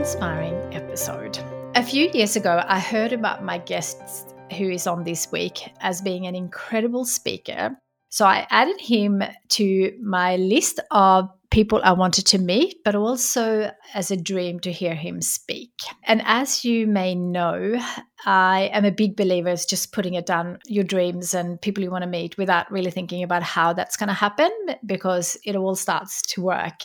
inspiring episode. A few years ago, I heard about my guest who is on this week as being an incredible speaker. So I added him to my list of people I wanted to meet, but also as a dream to hear him speak. And as you may know, I am a big believer in just putting it down your dreams and people you want to meet without really thinking about how that's going to happen because it all starts to work.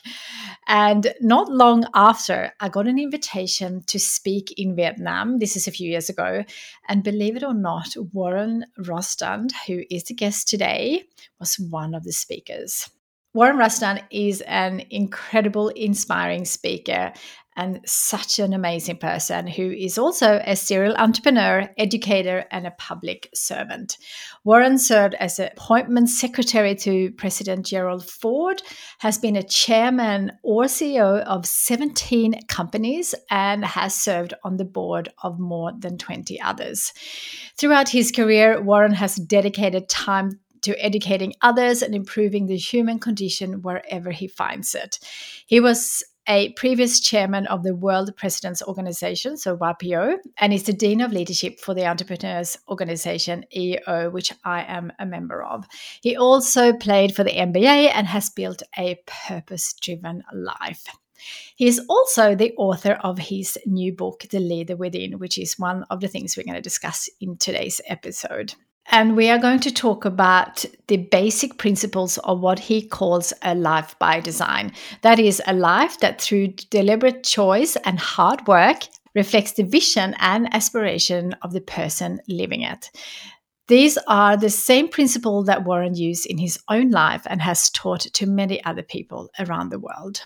And not long after, I got an invitation to speak in Vietnam. This is a few years ago. And believe it or not, Warren Rustand, who is the guest today, was one of the speakers. Warren Rustand is an incredible, inspiring speaker and such an amazing person who is also a serial entrepreneur, educator, and a public servant. Warren served as appointment secretary to President Gerald Ford, has been a chairman or CEO of 17 companies, and has served on the board of more than 20 others. Throughout his career, Warren has dedicated time to educating others and improving the human condition wherever he finds it. He was a previous chairman of the World Presidents Organization, so WPO, and is the Dean of Leadership for the Entrepreneurs Organization, EO, which I am a member of. He also played for the NBA and has built a purpose driven life. He is also the author of his new book, The Leader Within, which is one of the things we're going to discuss in today's episode. And we are going to talk about the basic principles of what he calls a life by design. That is, a life that through deliberate choice and hard work reflects the vision and aspiration of the person living it. These are the same principle that Warren used in his own life and has taught to many other people around the world.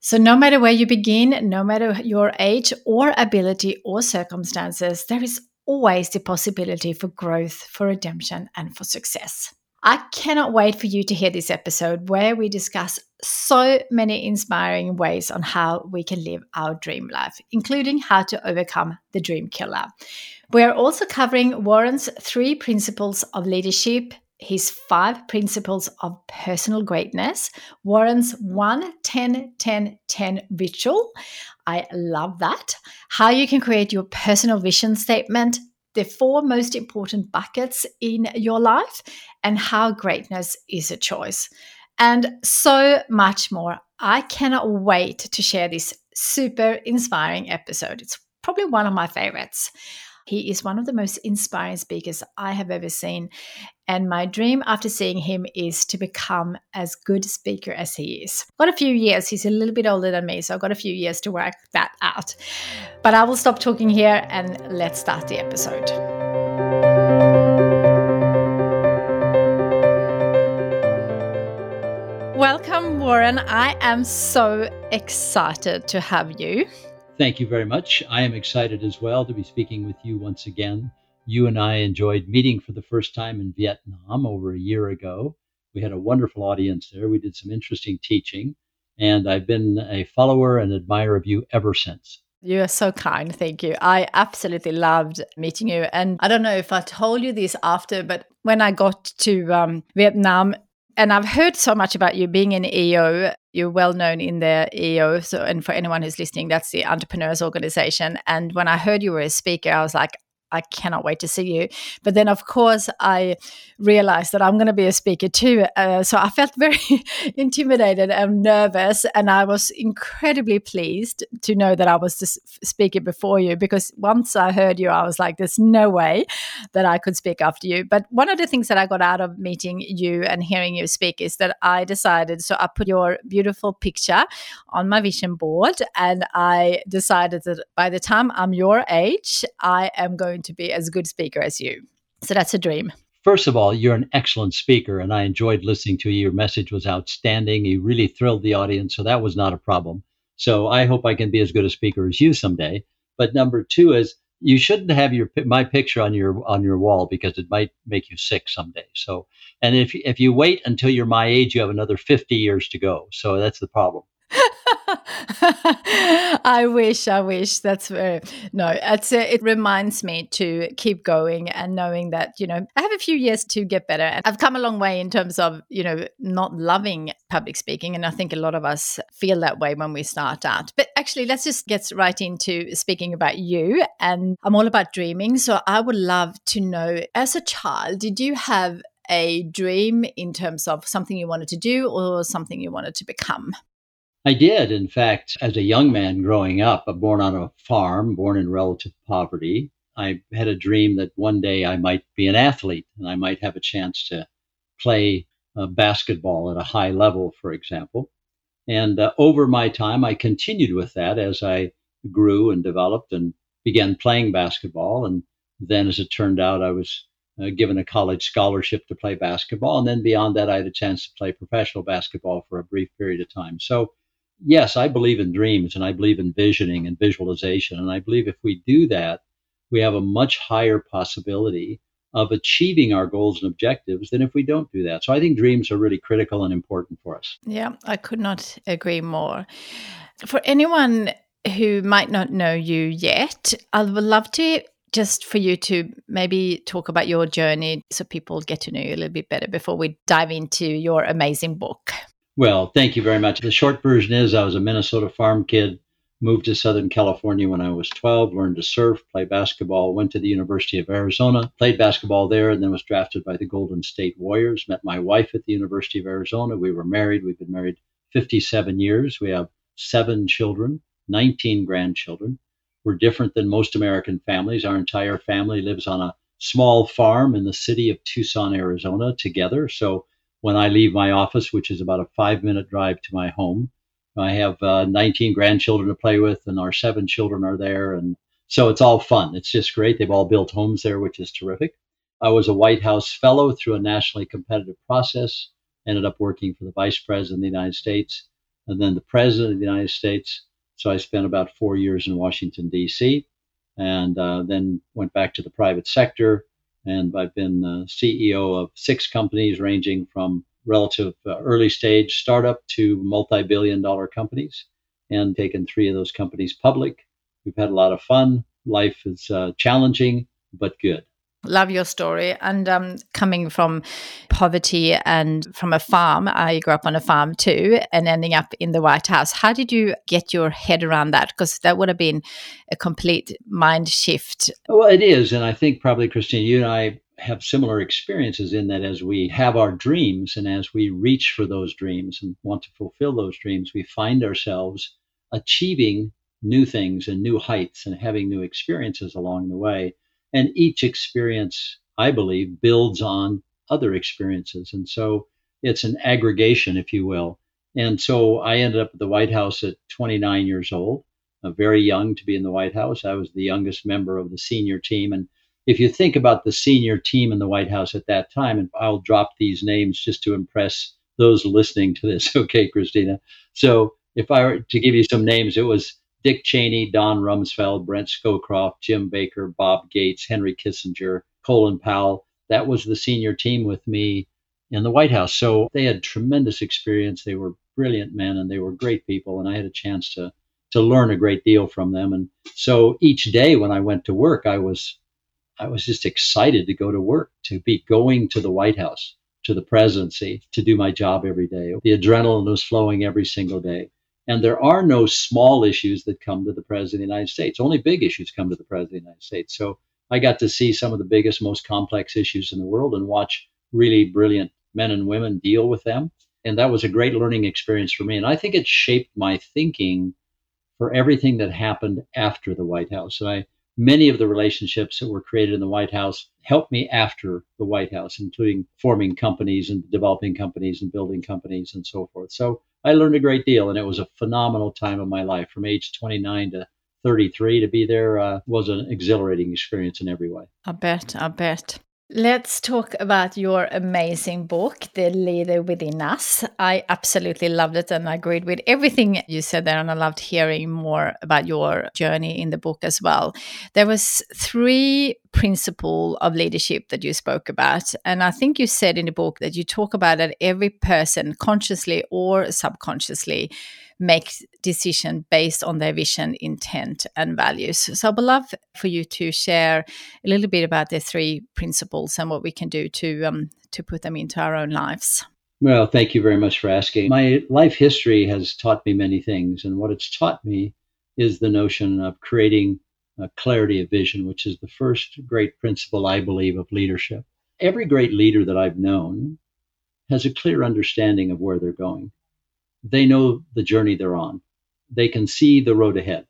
So, no matter where you begin, no matter your age or ability or circumstances, there is always the possibility for growth, for redemption, and for success. I cannot wait for you to hear this episode where we discuss so many inspiring ways on how we can live our dream life, including how to overcome the dream killer. We are also covering Warren's three principles of leadership, his five principles of personal greatness, Warren's 1 10 10 10 ritual. I love that. How you can create your personal vision statement, the four most important buckets in your life, and how greatness is a choice. And so much more. I cannot wait to share this super inspiring episode. It's probably one of my favorites. He is one of the most inspiring speakers I have ever seen. And my dream after seeing him is to become as good a speaker as he is. Got a few years, he's a little bit older than me, so I've got a few years to work that out. But I will stop talking here and let's start the episode. Welcome, Warren. I am so excited to have you. Thank you very much. I am excited as well to be speaking with you once again. You and I enjoyed meeting for the first time in Vietnam over a year ago. We had a wonderful audience there. We did some interesting teaching, and I've been a follower and admirer of you ever since. You are so kind. Thank you. I absolutely loved meeting you. And I don't know if I told you this after, but when I got to um, Vietnam, and I've heard so much about you being in EO. You're well known in the EO. So, and for anyone who's listening, that's the Entrepreneurs Organization. And when I heard you were a speaker, I was like, I cannot wait to see you. But then, of course, I realized that I'm going to be a speaker too. Uh, so I felt very intimidated and nervous. And I was incredibly pleased to know that I was the speaker before you because once I heard you, I was like, there's no way that I could speak after you. But one of the things that I got out of meeting you and hearing you speak is that I decided, so I put your beautiful picture on my vision board and I decided that by the time I'm your age, I am going to be as good a speaker as you. So that's a dream. First of all, you're an excellent speaker, and I enjoyed listening to you. Your message was outstanding. You really thrilled the audience, so that was not a problem. So I hope I can be as good a speaker as you someday. But number two is you shouldn't have your my picture on your on your wall because it might make you sick someday. So, and if if you wait until you're my age, you have another 50 years to go. So that's the problem. I wish, I wish. That's very no. It's a, it reminds me to keep going and knowing that you know I have a few years to get better, and I've come a long way in terms of you know not loving public speaking, and I think a lot of us feel that way when we start out. But actually, let's just get right into speaking about you. And I'm all about dreaming, so I would love to know, as a child, did you have a dream in terms of something you wanted to do or something you wanted to become? I did, in fact, as a young man growing up, born on a farm, born in relative poverty. I had a dream that one day I might be an athlete and I might have a chance to play uh, basketball at a high level, for example. And uh, over my time, I continued with that as I grew and developed and began playing basketball. And then, as it turned out, I was uh, given a college scholarship to play basketball. And then beyond that, I had a chance to play professional basketball for a brief period of time. So yes, I believe in dreams and I believe in visioning and visualization. And I believe if we do that, we have a much higher possibility of achieving our goals and objectives than if we don't do that. So I think dreams are really critical and important for us. Yeah, I could not agree more. For anyone who might not know you yet, I would love to just for you to maybe talk about your journey so people get to know you a little bit better before we dive into your amazing book. Well, thank you very much. The short version is I was a Minnesota farm kid, moved to Southern California when I was 12, learned to surf, play basketball, went to the University of Arizona, played basketball there, and then was drafted by the Golden State Warriors. Met my wife at the University of Arizona. We were married. We've been married 57 years. We have seven children, 19 grandchildren. We're different than most American families. Our entire family lives on a small farm in the city of Tucson, Arizona, together. So when I leave my office, which is about a five minute drive to my home. I have uh, 19 grandchildren to play with, and our seven children are there. And so it's all fun. It's just great. They've all built homes there, which is terrific. I was a White House fellow through a nationally competitive process, ended up working for the Vice President of the United States and then the President of the United States. So I spent about four years in Washington, D.C., and uh, then went back to the private sector and I've been CEO of six companies ranging from relative uh, early stage startup to multi billion dollar companies and taken three of those companies public. We've had a lot of fun. Life is uh, challenging, but good. Love your story. And um, coming from poverty and from a farm, I grew up on a farm too, and ending up in the White House. How did you get your head around that? Because that would have been a complete mind shift. Well, it is. And I think probably, Christine, you and I have similar experiences in that as we have our dreams and as we reach for those dreams and want to fulfill those dreams, we find ourselves achieving new things and new heights and having new experiences along the way and each experience, I believe, builds on other experiences. And so it's an aggregation, if you will. And so I ended up at the White House at 29 years old, uh, very young to be in the White House. I was the youngest member of the senior team. And if you think about the senior team in the White House at that time, and I'll drop these names just to impress those listening to this, okay, Christina? So if I were to give you some names, it was Dick Cheney, Don Rumsfeld, Brent Scowcroft, Jim Baker, Bob Gates, Henry Kissinger, Colin Powell. That was the senior team with me in the White House. So they had tremendous experience. They were brilliant men and they were great people. And I had a chance to to learn a great deal from them. And so each day when I went to work, I was I was just excited to go to work, to be going to the White House, to the presidency, to do my job every day. The adrenaline was flowing every single day. And there are no small issues that come to the President of the United States. Only big issues come to the President of the United States. So I got to see some of the biggest, most complex issues in the world and watch really brilliant men and women deal with them. And that was a great learning experience for me. And I think it shaped my thinking for everything that happened after the White House. And I, many of the relationships that were created in the White House helped me after the White House, including forming companies and developing companies and building companies and so forth. So I learned a great deal, and it was a phenomenal time of my life from age 29 to 33 to be there uh, was an exhilarating experience in every way. I bet, I bet. Let's talk about your amazing book, The Leader Within Us. I absolutely loved it and I agreed with everything you said there and I loved hearing more about your journey in the book as well. There was three principle of leadership that you spoke about and I think you said in the book that you talk about that every person consciously or subconsciously makes decision based on their vision, intent, and values. So I would love for you to share a little bit about the three principles and what we can do to um, to put them into our own lives. Well, thank you very much for asking. My life history has taught me many things, and what it's taught me is the notion of creating a clarity of vision, which is the first great principle I believe of leadership. Every great leader that I've known has a clear understanding of where they're going they know the journey they're on. They can see the road ahead.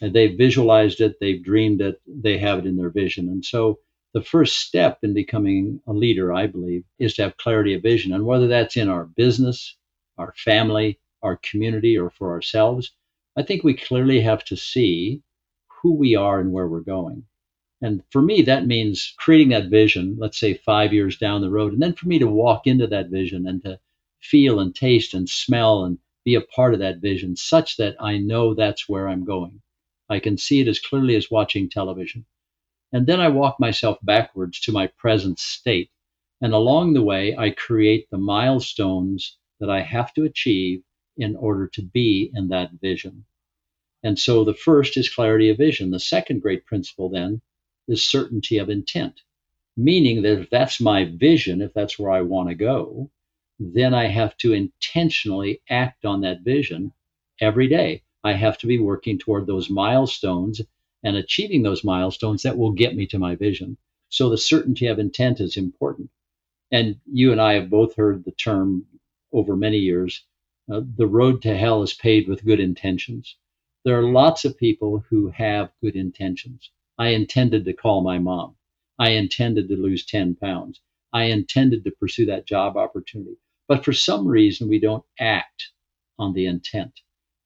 And they've visualized it, they've dreamed it, they have it in their vision. And so the first step in becoming a leader, I believe, is to have clarity of vision. And whether that's in our business, our family, our community, or for ourselves, I think we clearly have to see who we are and where we're going. And for me, that means creating that vision, let's say five years down the road. And then for me to walk into that vision and to feel and taste and smell and be a part of that vision such that I know that's where I'm going. I can see it as clearly as watching television. And then I walk myself backwards to my present state. And along the way, I create the milestones that I have to achieve in order to be in that vision. And so the first is clarity of vision. The second great principle then is certainty of intent, meaning that if that's my vision, if that's where I want to go, then I have to intentionally act on that vision every day. I have to be working toward those milestones and achieving those milestones that will get me to my vision. So the certainty of intent is important. And you and I have both heard the term over many years uh, the road to hell is paved with good intentions. There are lots of people who have good intentions. I intended to call my mom. I intended to lose 10 pounds. I intended to pursue that job opportunity. But for some reason, we don't act on the intent.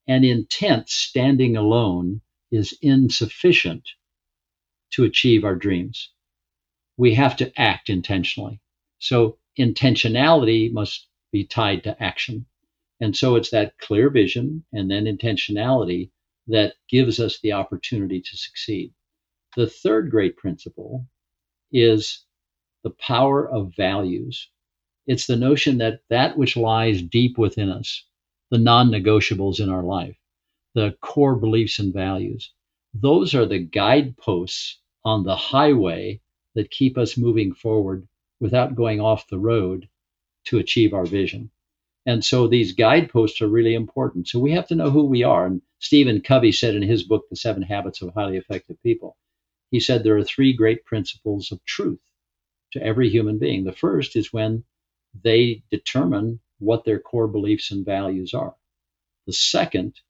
And intent standing alone is insufficient to achieve our dreams. We have to act intentionally. So intentionality must be tied to action. And so it's that clear vision and then intentionality that gives us the opportunity to succeed. The third great principle is the power of values. It's the notion that that which lies deep within us, the non negotiables in our life, the core beliefs and values, those are the guideposts on the highway that keep us moving forward without going off the road to achieve our vision. And so these guideposts are really important. So we have to know who we are. And Stephen Covey said in his book, The Seven Habits of Highly Effective People, he said there are three great principles of truth to every human being. The first is when they determine what their core beliefs and values are. The second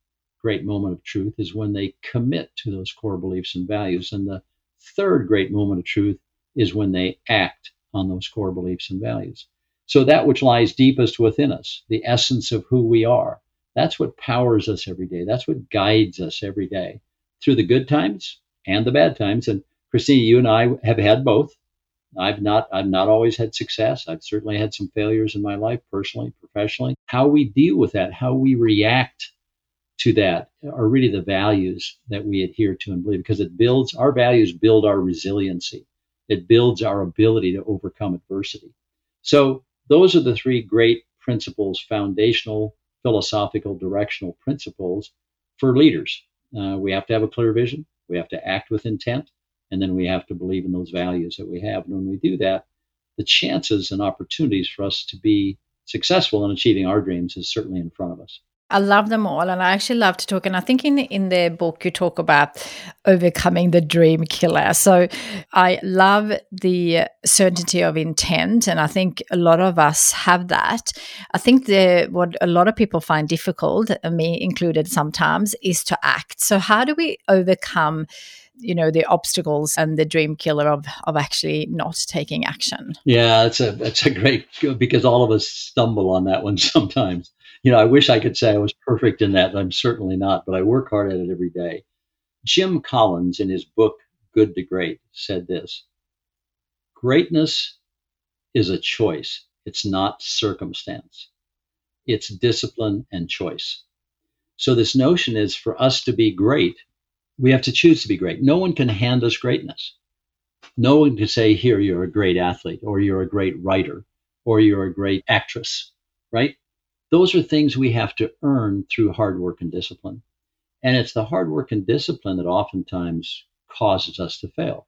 great moment of truth is when they commit to those core beliefs and values. And the third great moment of truth is when they act on those core beliefs and values. So that which lies deepest within us, the essence of who we are, that's what powers us every day. That's what guides us every day through the good times and the bad times. And Christina, you and I have had both. I've not I've not always had success. I've certainly had some failures in my life, personally, professionally. How we deal with that, how we react to that are really the values that we adhere to and believe because it builds our values build our resiliency. It builds our ability to overcome adversity. So those are the three great principles, foundational, philosophical, directional principles for leaders. Uh, we have to have a clear vision, we have to act with intent, and then we have to believe in those values that we have. And when we do that, the chances and opportunities for us to be successful in achieving our dreams is certainly in front of us. I love them all, and I actually love to talk. And I think in in the book you talk about overcoming the dream killer. So I love the certainty of intent, and I think a lot of us have that. I think the what a lot of people find difficult, me included, sometimes, is to act. So how do we overcome? you know the obstacles and the dream killer of of actually not taking action yeah it's a it's a great because all of us stumble on that one sometimes you know, I wish I could say I was perfect in that. I'm certainly not, but I work hard at it every day. Jim Collins, in his book Good to Great, said this Greatness is a choice, it's not circumstance, it's discipline and choice. So, this notion is for us to be great, we have to choose to be great. No one can hand us greatness. No one can say, Here, you're a great athlete, or you're a great writer, or you're a great actress, right? Those are things we have to earn through hard work and discipline. And it's the hard work and discipline that oftentimes causes us to fail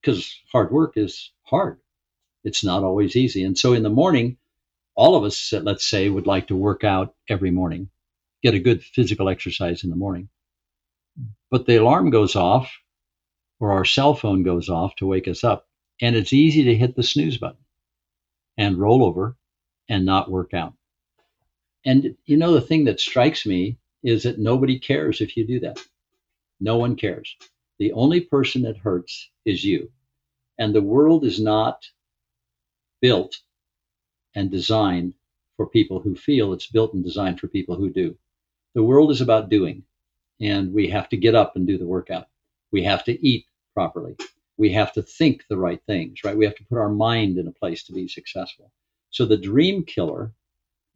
because hard work is hard. It's not always easy. And so in the morning, all of us, let's say, would like to work out every morning, get a good physical exercise in the morning. But the alarm goes off or our cell phone goes off to wake us up. And it's easy to hit the snooze button and roll over and not work out. And you know, the thing that strikes me is that nobody cares if you do that. No one cares. The only person that hurts is you. And the world is not built and designed for people who feel, it's built and designed for people who do. The world is about doing, and we have to get up and do the workout. We have to eat properly. We have to think the right things, right? We have to put our mind in a place to be successful. So the dream killer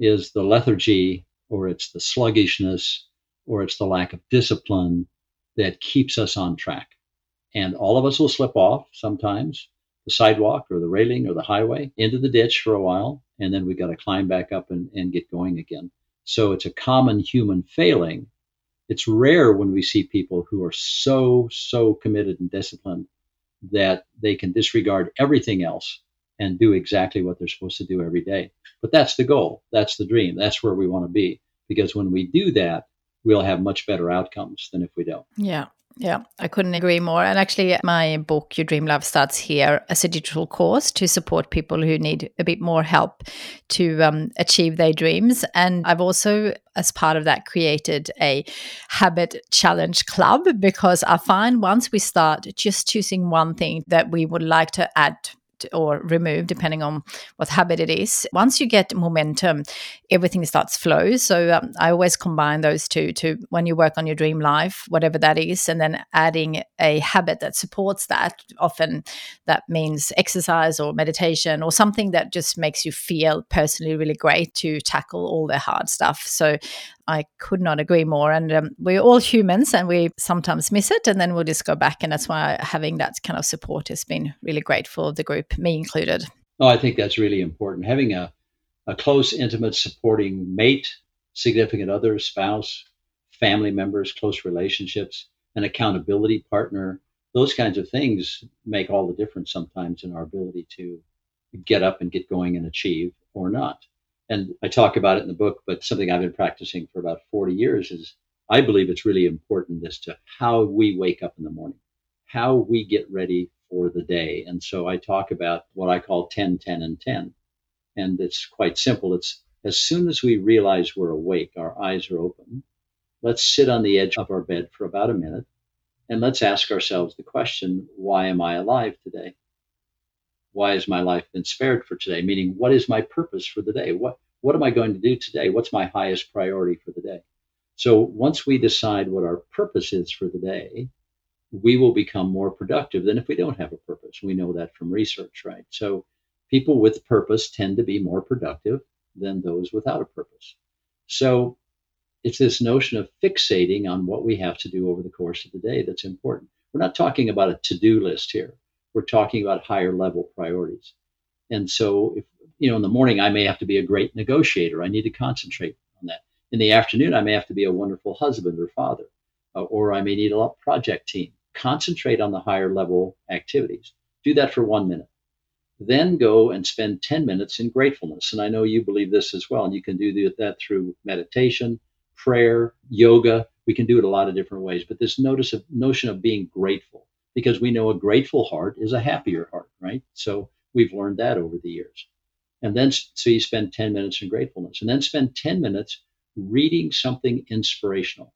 is the lethargy or it's the sluggishness or it's the lack of discipline that keeps us on track. And all of us will slip off sometimes the sidewalk or the railing or the highway into the ditch for a while. And then we got to climb back up and, and get going again. So it's a common human failing. It's rare when we see people who are so, so committed and disciplined that they can disregard everything else and do exactly what they're supposed to do every day. But that's the goal. That's the dream. That's where we want to be. Because when we do that, we'll have much better outcomes than if we don't. Yeah. Yeah, I couldn't agree more. And actually, my book, Your Dream Life, starts here as a digital course to support people who need a bit more help to um, achieve their dreams. And I've also, as part of that, created a habit challenge club because I find once we start just choosing one thing that we would like to add or remove depending on what habit it is. Once you get momentum everything starts flow. So um, i always combine those two to when you work on your dream life whatever that is and then adding a habit that supports that often that means exercise or meditation or something that just makes you feel personally really great to tackle all the hard stuff. So I could not agree more. And um, we're all humans and we sometimes miss it and then we'll just go back. And that's why having that kind of support has been really great for the group, me included. Oh, I think that's really important. Having a, a close, intimate, supporting mate, significant other, spouse, family members, close relationships, an accountability partner, those kinds of things make all the difference sometimes in our ability to get up and get going and achieve or not and I talk about it in the book, but something I've been practicing for about 40 years is I believe it's really important as to how we wake up in the morning, how we get ready for the day. And so I talk about what I call 10, 10, and 10. And it's quite simple. It's as soon as we realize we're awake, our eyes are open, let's sit on the edge of our bed for about a minute and let's ask ourselves the question why am I alive today? Why has my life been spared for today? Meaning, what is my purpose for the day? What what am I going to do today? What's my highest priority for the day? So once we decide what our purpose is for the day, we will become more productive than if we don't have a purpose. We know that from research, right? So people with purpose tend to be more productive than those without a purpose. So it's this notion of fixating on what we have to do over the course of the day that's important. We're not talking about a to-do list here we're talking about higher level priorities. And so, if you know, in the morning, I may have to be a great negotiator. I need to concentrate on that. In the afternoon, I may have to be a wonderful husband or father, uh, or I may need a project team. Concentrate on the higher level activities. Do that for one minute. Then go and spend 10 minutes in gratefulness. And I know you believe this as well. And you can do that through meditation, prayer, yoga. We can do it a lot of different ways. But this notice of, notion of being grateful, because we know a grateful heart is a happier heart, right? So we've learned that over the years. And then, so you spend 10 minutes in gratefulness and then spend 10 minutes reading something inspirational.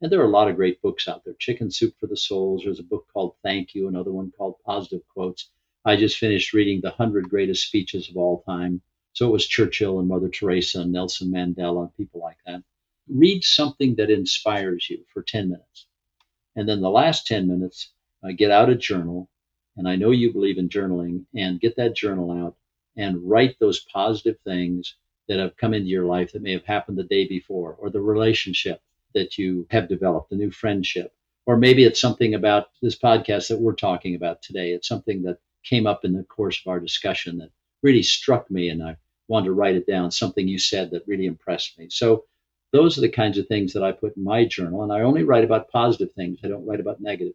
And there are a lot of great books out there. Chicken Soup for the Souls. There's a book called Thank You, another one called Positive Quotes. I just finished reading The 100 Greatest Speeches of All Time. So it was Churchill and Mother Teresa and Nelson Mandela, and people like that. Read something that inspires you for 10 minutes. And then the last 10 minutes, uh, get out a journal. And I know you believe in journaling, and get that journal out and write those positive things that have come into your life that may have happened the day before, or the relationship that you have developed, a new friendship. Or maybe it's something about this podcast that we're talking about today. It's something that came up in the course of our discussion that really struck me, and I wanted to write it down, something you said that really impressed me. So, those are the kinds of things that I put in my journal. And I only write about positive things, I don't write about negative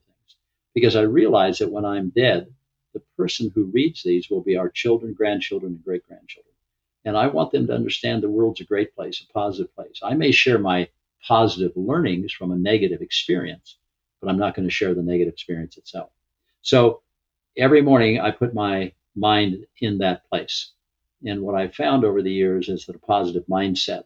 because I realize that when I'm dead, the person who reads these will be our children, grandchildren, and great grandchildren. And I want them to understand the world's a great place, a positive place. I may share my positive learnings from a negative experience, but I'm not going to share the negative experience itself. So every morning I put my mind in that place. And what I've found over the years is that a positive mindset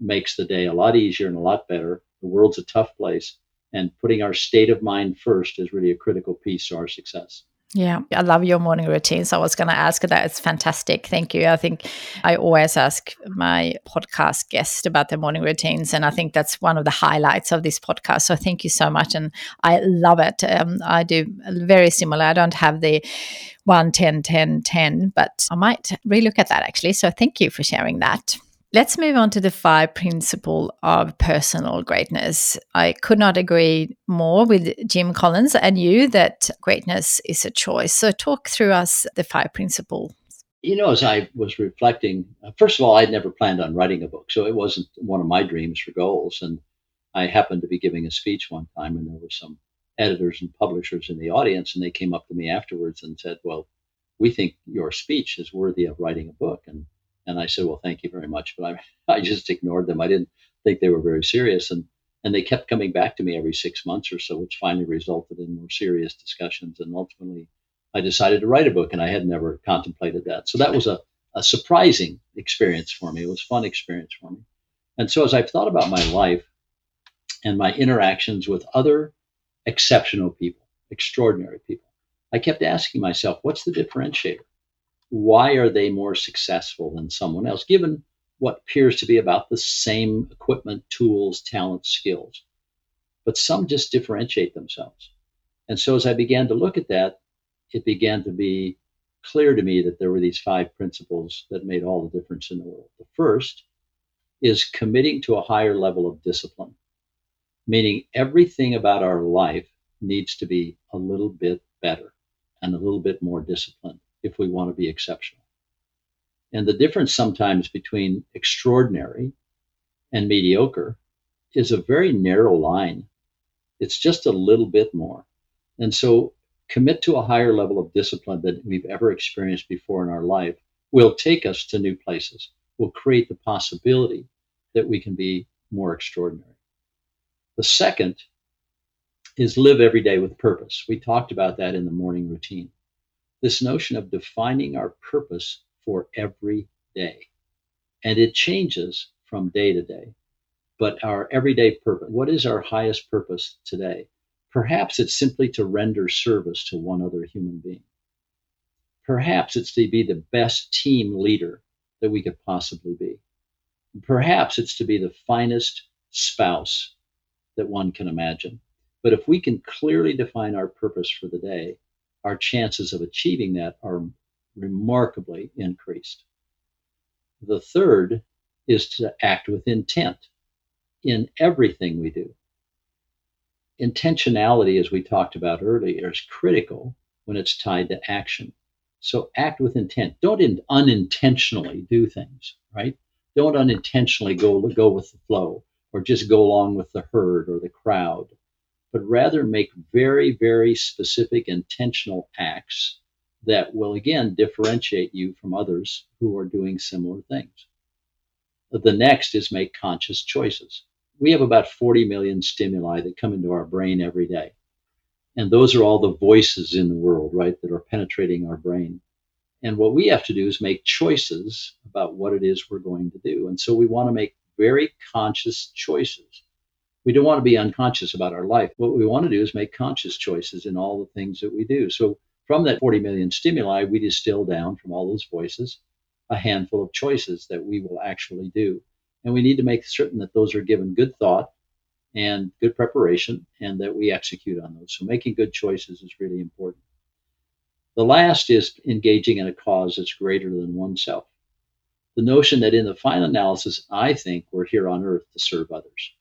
makes the day a lot easier and a lot better. The world's a tough place, and putting our state of mind first is really a critical piece to our success. Yeah, I love your morning routines. I was going to ask that. It's fantastic. Thank you. I think I always ask my podcast guests about their morning routines, and I think that's one of the highlights of this podcast. So thank you so much, and I love it. Um, I do very similar. I don't have the 1 10 10 10, but I might relook at that actually. So thank you for sharing that. Let's move on to the five principle of personal greatness. I could not agree more with Jim Collins and you that greatness is a choice. So talk through us the five principles. You know, as I was reflecting, uh, first of all, I'd never planned on writing a book, so it wasn't one of my dreams or goals. And I happened to be giving a speech one time, and there were some editors and publishers in the audience, and they came up to me afterwards and said, "Well, we think your speech is worthy of writing a book." And and I said, well, thank you very much. But I, I just ignored them. I didn't think they were very serious. And, and they kept coming back to me every six months or so, which finally resulted in more serious discussions. And ultimately, I decided to write a book, and I had never contemplated that. So that was a, a surprising experience for me. It was a fun experience for me. And so as I've thought about my life and my interactions with other exceptional people, extraordinary people, I kept asking myself, what's the differentiator? Why are they more successful than someone else, given what appears to be about the same equipment, tools, talent, skills? But some just differentiate themselves. And so as I began to look at that, it began to be clear to me that there were these five principles that made all the difference in the world. The first is committing to a higher level of discipline, meaning everything about our life needs to be a little bit better and a little bit more disciplined if we want to be exceptional. And the difference sometimes between extraordinary and mediocre is a very narrow line. It's just a little bit more. And so commit to a higher level of discipline than we've ever experienced before in our life will take us to new places, will create the possibility that we can be more extraordinary. The second is live every day with purpose. We talked about that in the morning routine this notion of defining our purpose for every day. And it changes from day to day. But our everyday purpose, what is our highest purpose today? Perhaps it's simply to render service to one other human being. Perhaps it's to be the best team leader that we could possibly be. Perhaps it's to be the finest spouse that one can imagine. But if we can clearly define our purpose for the day, our chances of achieving that are remarkably increased. The third is to act with intent in everything we do. Intentionality, as we talked about earlier, is critical when it's tied to action. So act with intent. Don't in, unintentionally do things, right? Don't unintentionally go, go with the flow or just go along with the herd or the crowd, but rather make very, very specific, intentional acts that will again differentiate you from others who are doing similar things. The next is make conscious choices. We have about 40 million stimuli that come into our brain every day. And those are all the voices in the world, right, that are penetrating our brain. And what we have to do is make choices about what it is we're going to do. And so we want to make very conscious choices. We don't want to be unconscious about our life. What we want to do is make conscious choices in all the things that we do. So from that 40 million stimuli, we distill down from all those voices a handful of choices that we will actually do. And we need to make certain that those are given good thought and good preparation and that we execute on those. So making good choices is really important. The last is engaging in a cause that's greater than oneself. The notion that in the final analysis, I think we're here on earth to serve others.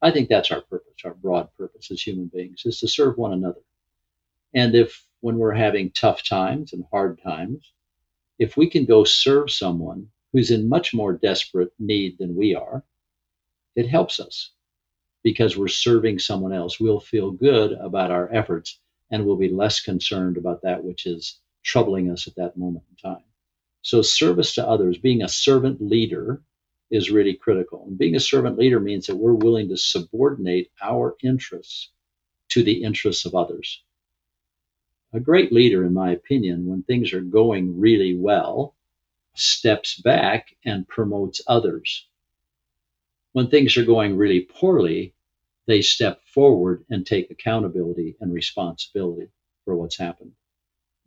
I think that's our purpose, our broad purpose as human beings, is to serve one another. And if when we're having tough times and hard times, if we can go serve someone who's in much more desperate need than we are, it helps us because we're serving someone else. We'll feel good about our efforts and we'll be less concerned about that which is troubling us at that moment in time. So, service to others, being a servant leader, is really critical. And being a servant leader means that we're willing to subordinate our interests to the interests of others a great leader, in my opinion, when things are going really well, steps back and promotes others. When things are going really poorly, they step forward and take accountability and responsibility for what's happened.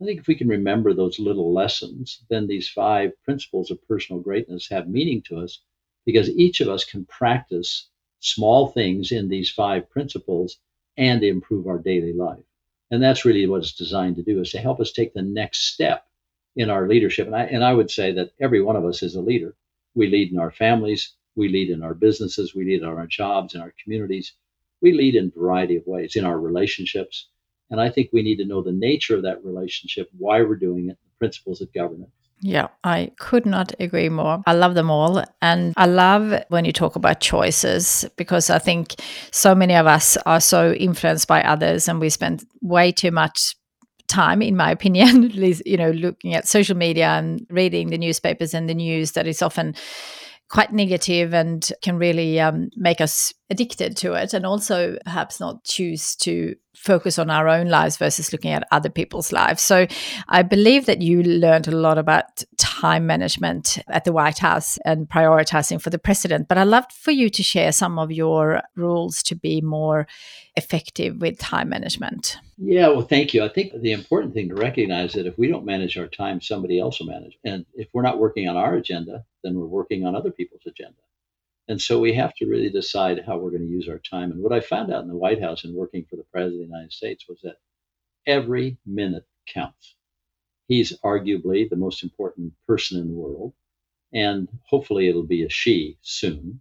I think if we can remember those little lessons, then these five principles of personal greatness have meaning to us because each of us can practice small things in these five principles and improve our daily life. And that's really what it's designed to do is to help us take the next step in our leadership. And I, and I would say that every one of us is a leader. We lead in our families, we lead in our businesses, we lead in our jobs, in our communities. We lead in a variety of ways in our relationships. And I think we need to know the nature of that relationship, why we're doing it, the principles that govern it. Yeah, I could not agree more. I love them all. And I love when you talk about choices because I think so many of us are so influenced by others and we spend way too much time in my opinion you know looking at social media and reading the newspapers and the news that is often quite negative and can really um, make us addicted to it and also perhaps not choose to focus on our own lives versus looking at other people's lives. So I believe that you learned a lot about time management at the White House and prioritizing for the president. But I'd love for you to share some of your rules to be more effective with time management. Yeah, well, thank you. I think the important thing to recognize that if we don't manage our time, somebody else will manage. And if we're not working on our agenda, then we're working on other people's agenda. And so we have to really decide how we're going to use our time. And what I found out in the White House and working for the President of the United States was that every minute counts. He's arguably the most important person in the world. And hopefully it'll be a she soon.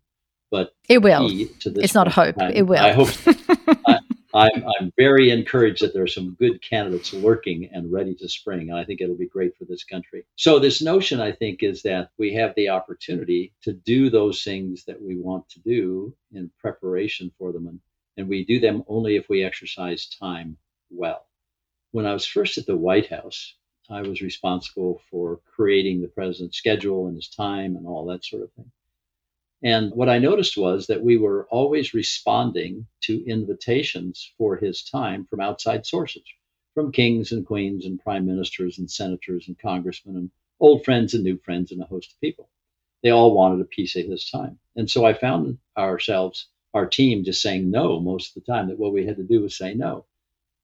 But it will. it's not a hope. Time, it will. I hope. I'm, I'm very encouraged that there are some good candidates lurking and ready to spring. And I think it'll be great for this country. So, this notion, I think, is that we have the opportunity to do those things that we want to do in preparation for them. And, and we do them only if we exercise time well. When I was first at the White House, I was responsible for creating the president's schedule and his time and all that sort of thing. And what I noticed was that we were always responding to invitations for his time from outside sources, from kings and queens and prime ministers and senators and congressmen and old friends and new friends and a host of people. They all wanted a piece of his time. And so I found ourselves, our team, just saying no most of the time, that what we had to do was say no.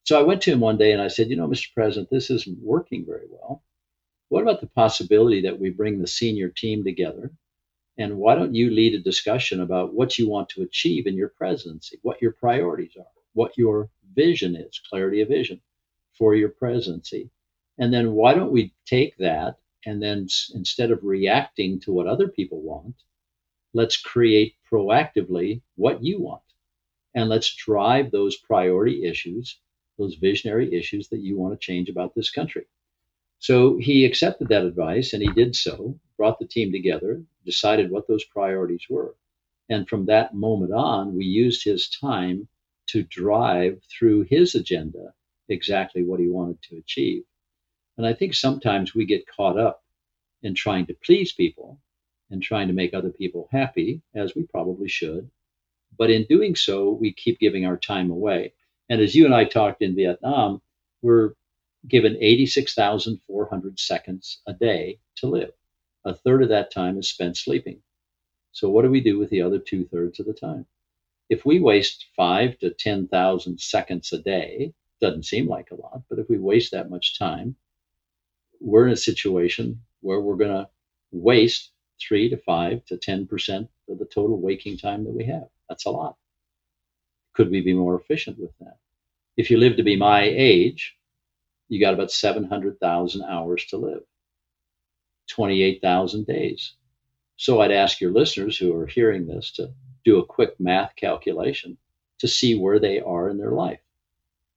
So I went to him one day and I said, You know, Mr. President, this isn't working very well. What about the possibility that we bring the senior team together and why don't you lead a discussion about what you want to achieve in your presidency, what your priorities are, what your vision is, clarity of vision for your presidency? And then why don't we take that and then instead of reacting to what other people want, let's create proactively what you want. And let's drive those priority issues, those visionary issues that you want to change about this country. So he accepted that advice and he did so, brought the team together, decided what those priorities were. And from that moment on, we used his time to drive through his agenda exactly what he wanted to achieve. And I think sometimes we get caught up in trying to please people and trying to make other people happy, as we probably should. But in doing so, we keep giving our time away. And as you and I talked in Vietnam, we're given 86,400 seconds a day to live. A third of that time is spent sleeping. So, what do we do with the other two thirds of the time? If we waste five to 10,000 seconds a day, doesn't seem like a lot, but if we waste that much time, we're in a situation where we're going to waste three to five to 10% of the total waking time that we have. That's a lot. Could we be more efficient with that? If you live to be my age, you got about 700,000 hours to live, 28,000 days. So I'd ask your listeners who are hearing this to do a quick math calculation to see where they are in their life.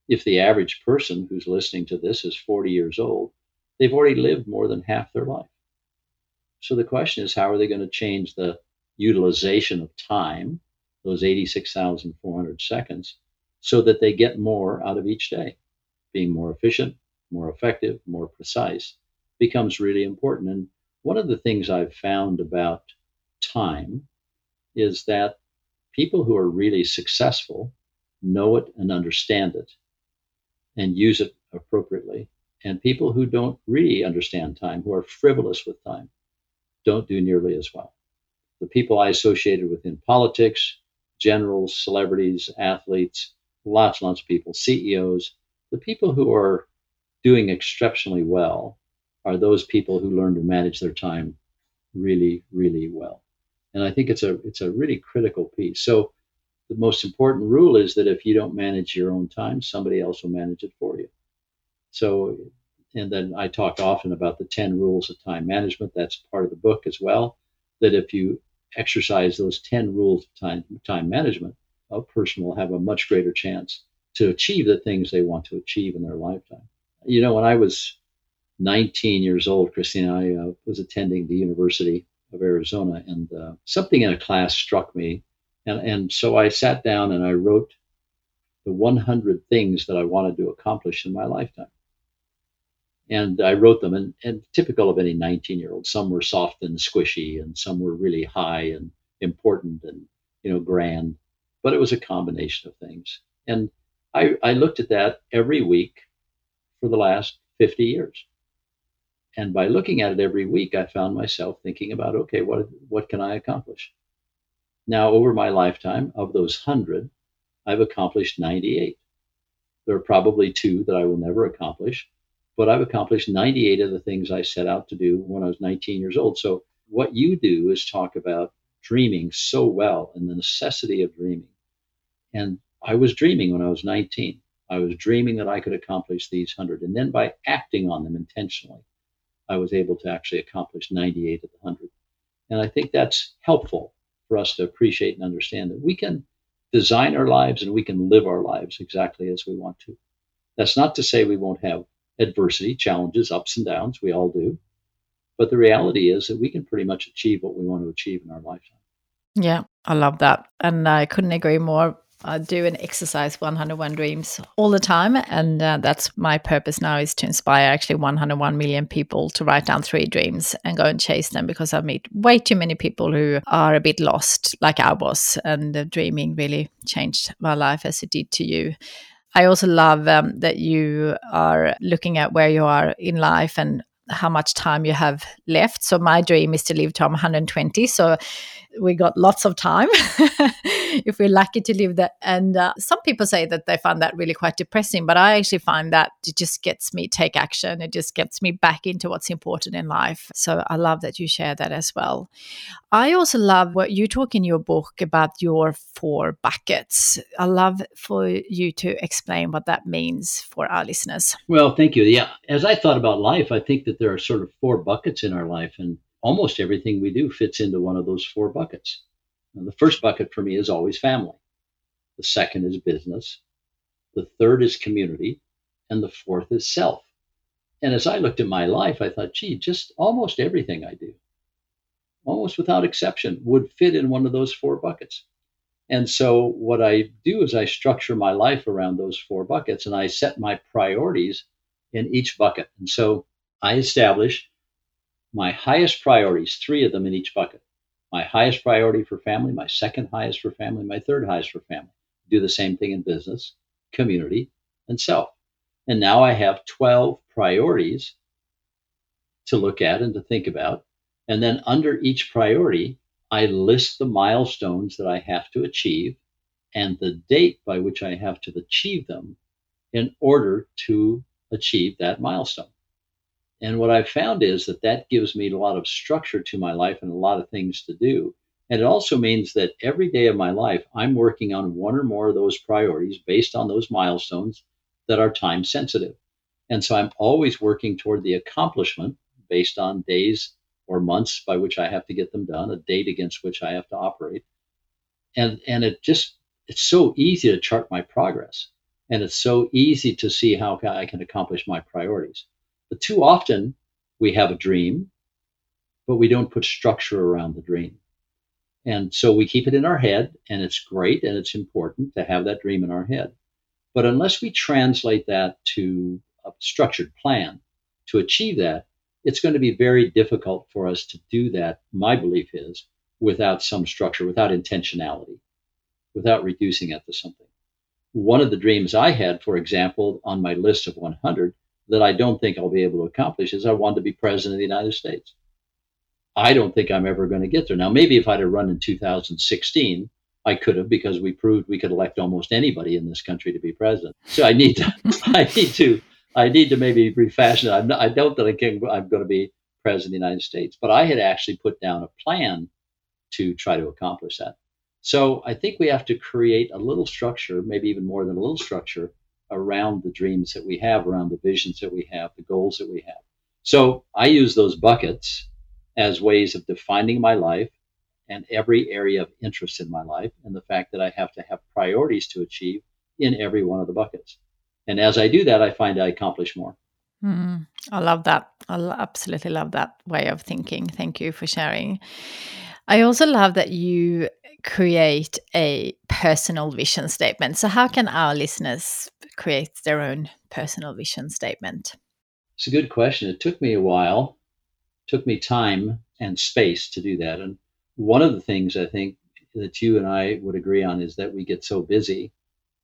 If the average person who's listening to this is 40 years old, they've already lived more than half their life. So the question is, how are they going to change the utilization of time, those 86,400 seconds, so that they get more out of each day? Being more efficient, more effective, more precise becomes really important. And one of the things I've found about time is that people who are really successful know it and understand it and use it appropriately. And people who don't really understand time, who are frivolous with time, don't do nearly as well. The people I associated with in politics, generals, celebrities, athletes, lots and lots of people, CEOs, the people who are doing exceptionally well are those people who learn to manage their time really, really well. And I think it's a it's a really critical piece. So the most important rule is that if you don't manage your own time, somebody else will manage it for you. So and then I talk often about the 10 rules of time management. That's part of the book as well. That if you exercise those 10 rules of time, time management, a person will have a much greater chance to achieve the things they want to achieve in their lifetime. You know, when I was 19 years old, Kristina, I uh, was attending the University of Arizona, and uh, something in a class struck me. And, and so I sat down and I wrote the 100 things that I wanted to accomplish in my lifetime and I wrote them, and, and typical of any 19 year old, some were soft and squishy, and some were really high and important and you know grand, but it was a combination of things. And I, I looked at that every week for the last 50 years. And by looking at it every week, I found myself thinking about, okay, what what can I accomplish? Now, over my lifetime, of those hundred, I've accomplished 98. There are probably two that I will never accomplish, but I've accomplished 98 of the things I set out to do when I was 19 years old. So, what you do is talk about dreaming so well and the necessity of dreaming. And I was dreaming when I was 19. I was dreaming that I could accomplish these 100. And then by acting on them intentionally, I was able to actually accomplish 98 of the 100. And I think that's helpful for us to appreciate and understand that we can design our lives and we can live our lives exactly as we want to. That's not to say we won't have adversity, challenges, ups and downs. We all do. But the reality is that we can pretty much achieve what we want to achieve in our lifetime. Yeah, I love that. And I couldn't agree more. I do an exercise 101 dreams all the time and uh, that's my purpose now is to inspire actually 101 million people to write down three dreams and go and chase them because I meet way too many people who are a bit lost like I was and uh, dreaming really changed my life as it did to you I also love um, that you are looking at where you are in life and how much time you have left. So my dream is to live to 120. So we got lots of time if we're lucky to live that. And uh, some people say that they find that really quite depressing, but I actually find that it just gets me take action. It just gets me back into what's important in life. So I love that you share that as well. I also love what you talk in your book about your four buckets. I love for you to explain what that means for our listeners. Well, thank you. Yeah, as I thought about life, I think that there are sort of four buckets in our life, and almost everything we do fits into one of those four buckets. Now, the first bucket for me is always family. The second is business. The third is community. And the fourth is self. And as I looked at my life, I thought, gee, just almost everything I do, almost without exception, would fit in one of those four buckets. And so what I do is I structure my life around those four buckets and I set my priorities in each bucket. And so I establish my highest priorities, three of them in each bucket. My highest priority for family, my second highest for family, my third highest for family. Do the same thing in business, community, and self. And now I have 12 priorities to look at and to think about. And then under each priority, I list the milestones that I have to achieve and the date by which I have to achieve them in order to achieve that milestone. And what I've found is that that gives me a lot of structure to my life and a lot of things to do. And it also means that every day of my life, I'm working on one or more of those priorities based on those milestones that are time sensitive. And so I'm always working toward the accomplishment based on days or months by which I have to get them done, a date against which I have to operate. And and it just it's so easy to chart my progress. And it's so easy to see how I can accomplish my priorities. But too often we have a dream, but we don't put structure around the dream. And so we keep it in our head, and it's great and it's important to have that dream in our head. But unless we translate that to a structured plan to achieve that, it's going to be very difficult for us to do that, my belief is, without some structure, without intentionality, without reducing it to something. One of the dreams I had, for example, on my list of 100 that I don't think I'll be able to accomplish is I want to be president of the United States. I don't think I'm ever going to get there. Now, maybe if I'd have run in 2016, I could have because we proved we could elect almost anybody in this country to be president. So I need to, I need to, I need to maybe refashion it. I'm not, I don't think I'm going to be president of the United States, but I had actually put down a plan to try to accomplish that. So I think we have to create a little structure, maybe even more than a little structure, around the dreams that we have, around the visions that we have, the goals that we have. So I use those buckets as ways of defining my life and every area of interest in my life, and the fact that I have to have priorities to achieve in every one of the buckets. And as I do that, I find I accomplish more. Mm, I love that. I absolutely love that way of thinking. Thank you for sharing. I also love that you create a personal vision statement. So, how can our listeners create their own personal vision statement? It's a good question. It took me a while, took me time and space to do that. And one of the things I think that you and I would agree on is that we get so busy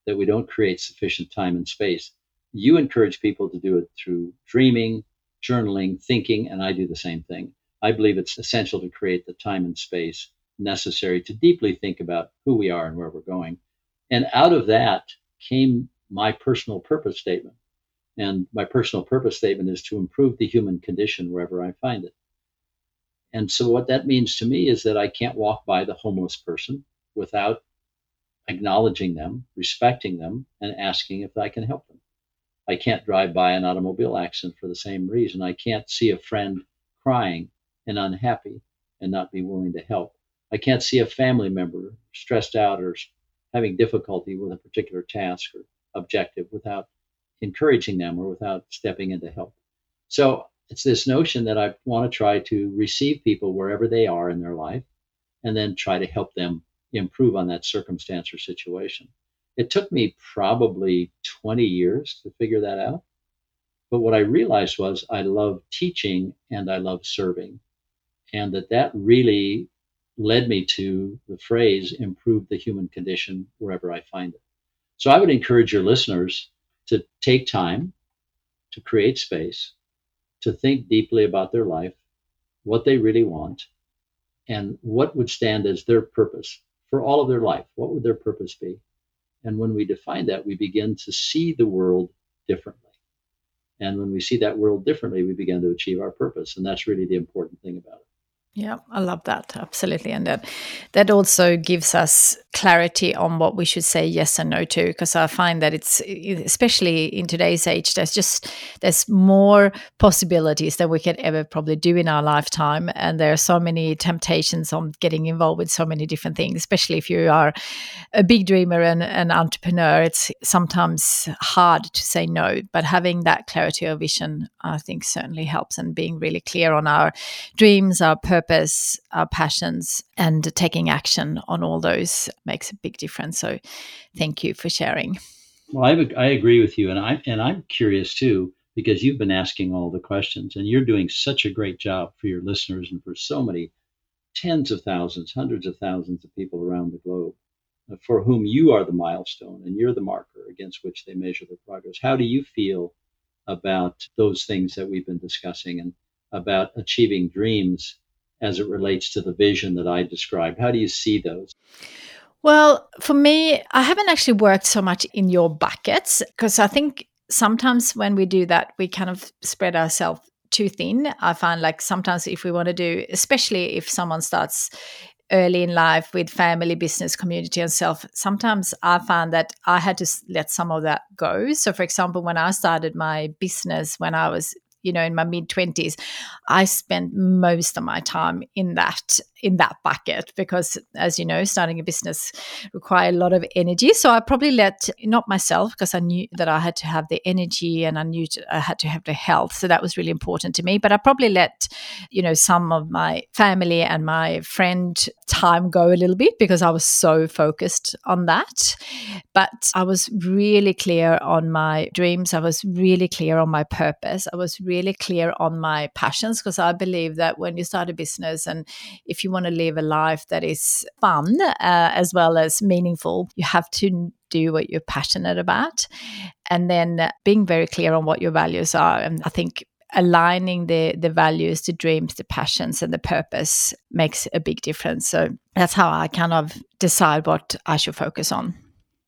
that we don't create sufficient time and space. You encourage people to do it through dreaming, journaling, thinking, and I do the same thing. I believe it's essential to create the time and space necessary to deeply think about who we are and where we're going. And out of that came my personal purpose statement. And my personal purpose statement is to improve the human condition wherever I find it. And so, what that means to me is that I can't walk by the homeless person without acknowledging them, respecting them, and asking if I can help them. I can't drive by an automobile accident for the same reason. I can't see a friend crying and unhappy and not be willing to help. I can't see a family member stressed out or having difficulty with a particular task or objective without encouraging them or without stepping in to help. So it's this notion that I want to try to receive people wherever they are in their life and then try to help them improve on that circumstance or situation. It took me probably 20 years to figure that out. But what I realized was I love teaching and I love serving. And that that really led me to the phrase improve the human condition wherever I find it. So I would encourage your listeners to take time to create space, to think deeply about their life, what they really want, and what would stand as their purpose for all of their life. What would their purpose be? And when we define that, we begin to see the world differently. And when we see that world differently, we begin to achieve our purpose. And that's really the important thing about it. Yeah, I love that absolutely, and that that also gives us clarity on what we should say yes and no to. Because I find that it's especially in today's age, there's just there's more possibilities than we could ever probably do in our lifetime, and there are so many temptations on getting involved with so many different things. Especially if you are a big dreamer and an entrepreneur, it's sometimes hard to say no. But having that clarity of vision, I think, certainly helps, and being really clear on our dreams, our purpose purpose, our passions, and taking action on all those makes a big difference. So, thank you for sharing. Well, I, I agree with you, and I and I'm curious too because you've been asking all the questions, and you're doing such a great job for your listeners and for so many tens of thousands, hundreds of thousands of people around the globe uh, for whom you are the milestone and you're the marker against which they measure their progress. How do you feel about those things that we've been discussing and about achieving dreams as it relates to the vision that I described? How do you see those? Well, for me, I haven't actually worked so much in your buckets because I think sometimes when we do that, we kind of spread ourselves too thin. I find like sometimes if we want to do, especially if someone starts early in life with family, business, community, and self, sometimes I found that I had to let some of that go. So, for example, when I started my business when I was you know in my mid 20s i spent most of my time in that in that bucket because as you know starting a business require a lot of energy. So i probably let not myself because i knew that i had to have the energy and i knew i had to have the health. So that was really important to me. But i probably let you know some of my family and my friend time go a little bit because i was so focused on that. But i was really clear on my dreams. I was really clear on my purpose. I was really clear on my passions because i believe that when you start a business and if you want to live a life that is fun uh, as well as meaningful, you have to do what you're passionate about. And then being very clear on what your values are. And I think aligning the the values the dreams the passions and the purpose makes a big difference so that's how i kind of decide what i should focus on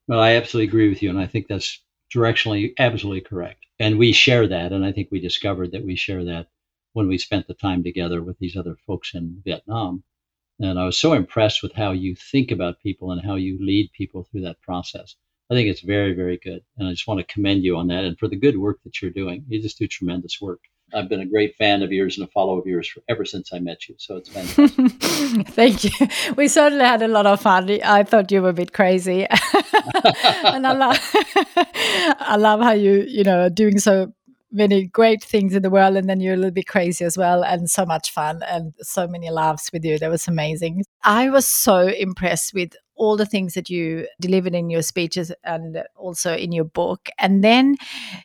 well i absolutely agree with you and i think that's directionally absolutely correct and we share that and i think we discovered that we share that when we spent the time together with these other folks in vietnam and I was so impressed with how you think about people and how you lead people through that process. I think it's very, very good. And I just want to commend you on that and for the good work that you're doing. You just do tremendous work. I've been a great fan of yours and a follower of yours for, ever since I met you. So it's fantastic. Thank you. We certainly had a lot of fun. I thought you were a bit crazy, and I love, I love how you, you know, are doing so many great things in the world and then you're a little bit crazy as well and so much fun and so many laughs with you that was amazing i was so impressed with all the things that you delivered in your speeches and also in your book and then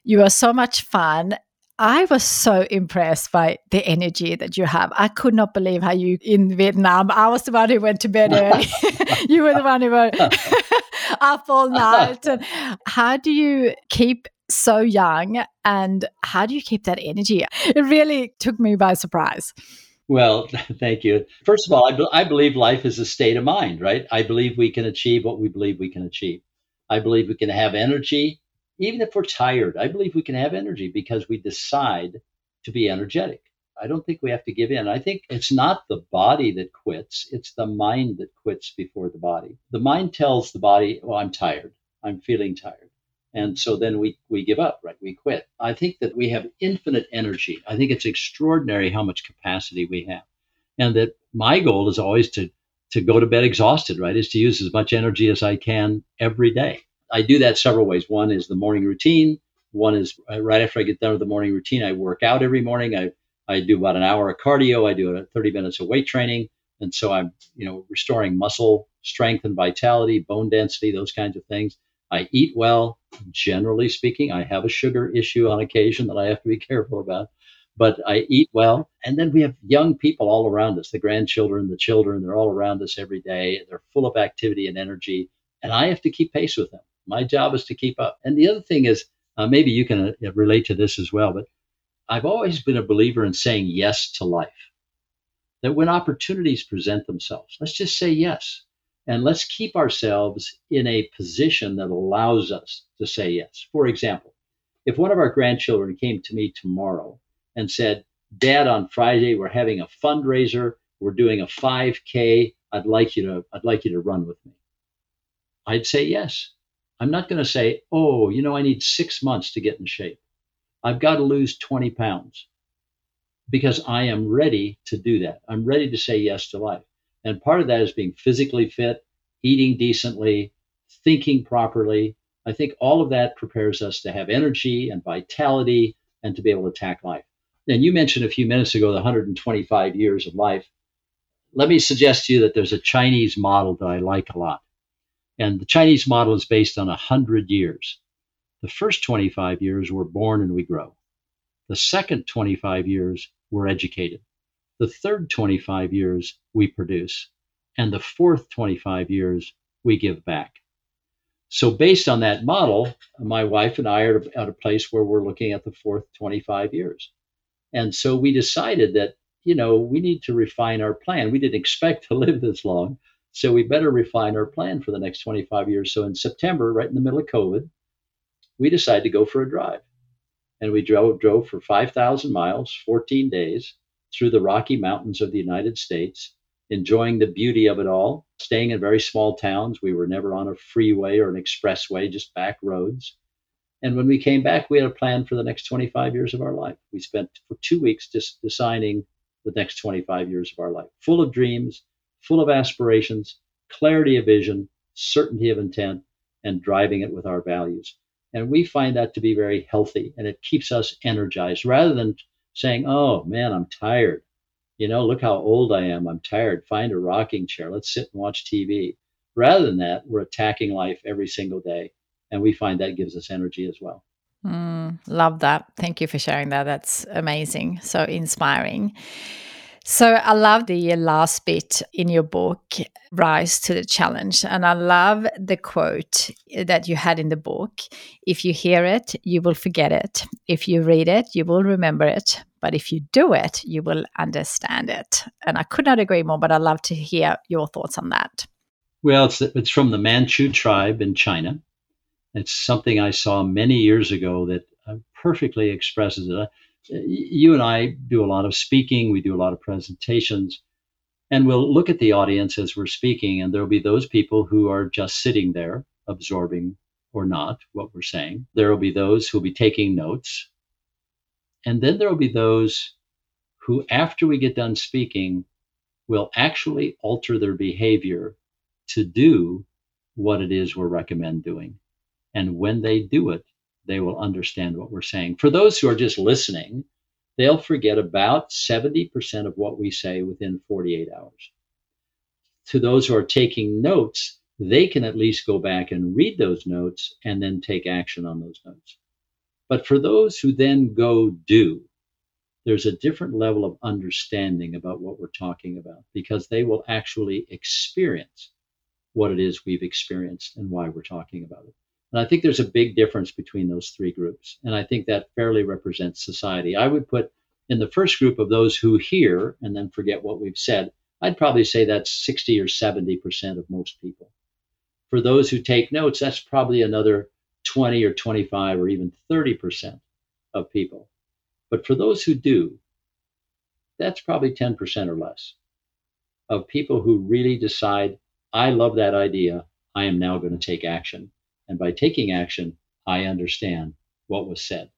you are so much fun I was so impressed by the energy that you have. I could not believe how you in Vietnam. I was the one who went to bed early. you were the one who were up all night. And how do you keep so young and how do you keep that energy? It really took me by surprise. Well, thank you. First of all, I, be- I believe life is a state of mind, right? I believe we can achieve what we believe we can achieve. I believe we can have energy, even if we're tired. I believe we can have energy because we decide to be energetic. I don't think we have to give in. I think it's not the body that quits, it's the mind that quits before the body. The mind tells the body, well, I'm tired. I'm feeling tired. And so then we, we give up, right? We quit. I think that we have infinite energy. I think it's extraordinary how much capacity we have. And that my goal is always to, to go to bed exhausted, right? Is to use as much energy as I can every day. I do that several ways. One is the morning routine. One is uh, right after I get done with the morning routine, I work out every morning. I, I do about an hour of cardio. I do 30 minutes of weight training. And so I'm, you know, restoring muscle strength and vitality, bone density, those kinds of things. I eat well, generally speaking. I have a sugar issue on occasion that I have to be careful about, but I eat well. And then we have young people all around us the grandchildren, the children, they're all around us every day. They're full of activity and energy. And I have to keep pace with them. My job is to keep up. And the other thing is, uh, maybe you can uh, relate to this as well, but I've always been a believer in saying yes to life. That when opportunities present themselves, let's just say yes. And let's keep ourselves in a position that allows us to say yes. For example, if one of our grandchildren came to me tomorrow and said, Dad, on Friday, we're having a fundraiser. We're doing a 5K. I'd like you to I'd like you to run with me. I'd say yes. I'm not going to say, oh, you know, I need six months to get in shape. I've got to lose 20 pounds because I am ready to do that. I'm ready to say yes to life. And part of that is being physically fit, eating decently, thinking properly. I think all of that prepares us to have energy and vitality and to be able to attack life. And you mentioned a few minutes ago the 125 years of life. Let me suggest to you that there's a Chinese model that I like a lot. And the Chinese model is based on 100 years. The first 25 years, we're born and we grow. The second 25 years, we're educated. The third 25 years, we produce. And the fourth 25 years, we give back. So, based on that model, my wife and I are at a place where we're looking at the fourth 25 years. And so we decided that, you know, we need to refine our plan. We didn't expect to live this long. So we better refine our plan for the next 25 years. So in September, right in the middle of COVID, we decided to go for a drive. And we drove, drove for 5,000 miles, 14 days through the Rocky Mountains of the United States enjoying the beauty of it all, staying in very small towns. We were never on a freeway or an expressway, just back roads. And when we came back, we had a plan for the next 25 years of our life. We spent for two weeks just designing the next 25 years of our life, full of dreams, full of aspirations, clarity of vision, certainty of intent, and driving it with our values. And we find that to be very healthy and it keeps us energized rather than saying, oh man, I'm tired you know, look how old I am. I'm tired. Find a rocking chair. Let's sit and watch TV. Rather than that, we're attacking life every single day. And we find that gives us energy as well. Mm, love that. Thank you for sharing that. That's amazing. So inspiring. So I love the last bit in your book, Rise to the Challenge. And I love the quote that you had in the book If you hear it, you will forget it. If you read it, you will remember it. But if you do it, you will understand it. And I could not agree more, but I'd love to hear your thoughts on that. Well, it's, it's from the Manchu tribe in China. It's something I saw many years ago that uh, perfectly expresses it you and I do a lot of speaking, we do a lot of presentations, and we'll look at the audience as we're speaking, and there'll be those people who are just sitting there absorbing or not what we're saying. There will be those who'll be taking notes. And then there will be those who, after we get done speaking, will actually alter their behavior to do what it is we're recommend doing. And when they do it, they will understand what we're saying. For those who are just listening, they'll forget about 70% of what we say within 48 hours. To those who are taking notes, they can at least go back and read those notes and then take action on those notes. But for those who then go do, there's a different level of understanding about what we're talking about because they will actually experience what it is we've experienced and why we're talking about it. And I think there's a big difference between those three groups. And I think that fairly represents society. I would put in the first group of those who hear and then forget what we've said, I'd probably say that's 60 or 70% of most people. For those who take notes, that's probably another 20 or 25 or even 30% of people. But for those who do, that's probably 10% or less of people who really decide, I love that idea. I am now going to take action. And by taking action, I understand what was said.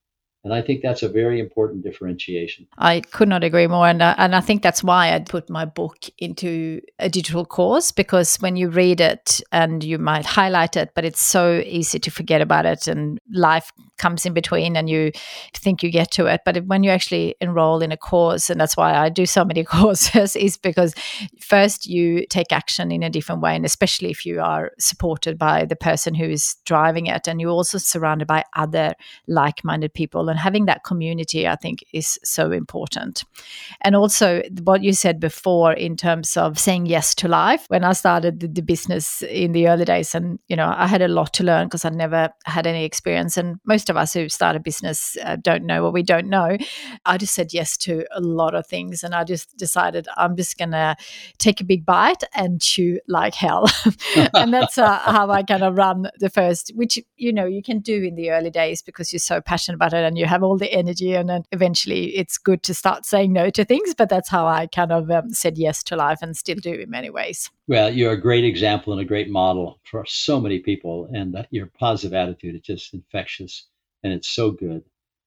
And I think that's a very important differentiation. I could not agree more. And, uh, and I think that's why I put my book into a digital course because when you read it and you might highlight it, but it's so easy to forget about it and life comes in between and you think you get to it. But when you actually enroll in a course, and that's why I do so many courses, is because first you take action in a different way. And especially if you are supported by the person who is driving it and you're also surrounded by other like minded people and having that community i think is so important and also what you said before in terms of saying yes to life when i started the, the business in the early days and you know i had a lot to learn because i never had any experience and most of us who start a business uh, don't know what we don't know. I just said yes to a lot of things, and I just decided I'm just gonna take a big bite and chew like hell, and that's uh, how I kind of run the first, which you know you can do in the early days because you're so passionate about it and you have all the energy, and then eventually it's good to start saying no to things. But that's how I kind of um, said yes to life and still do in many ways. Well, you're a great example and a great model for so many people, and your positive attitude is just infectious, and it's so good.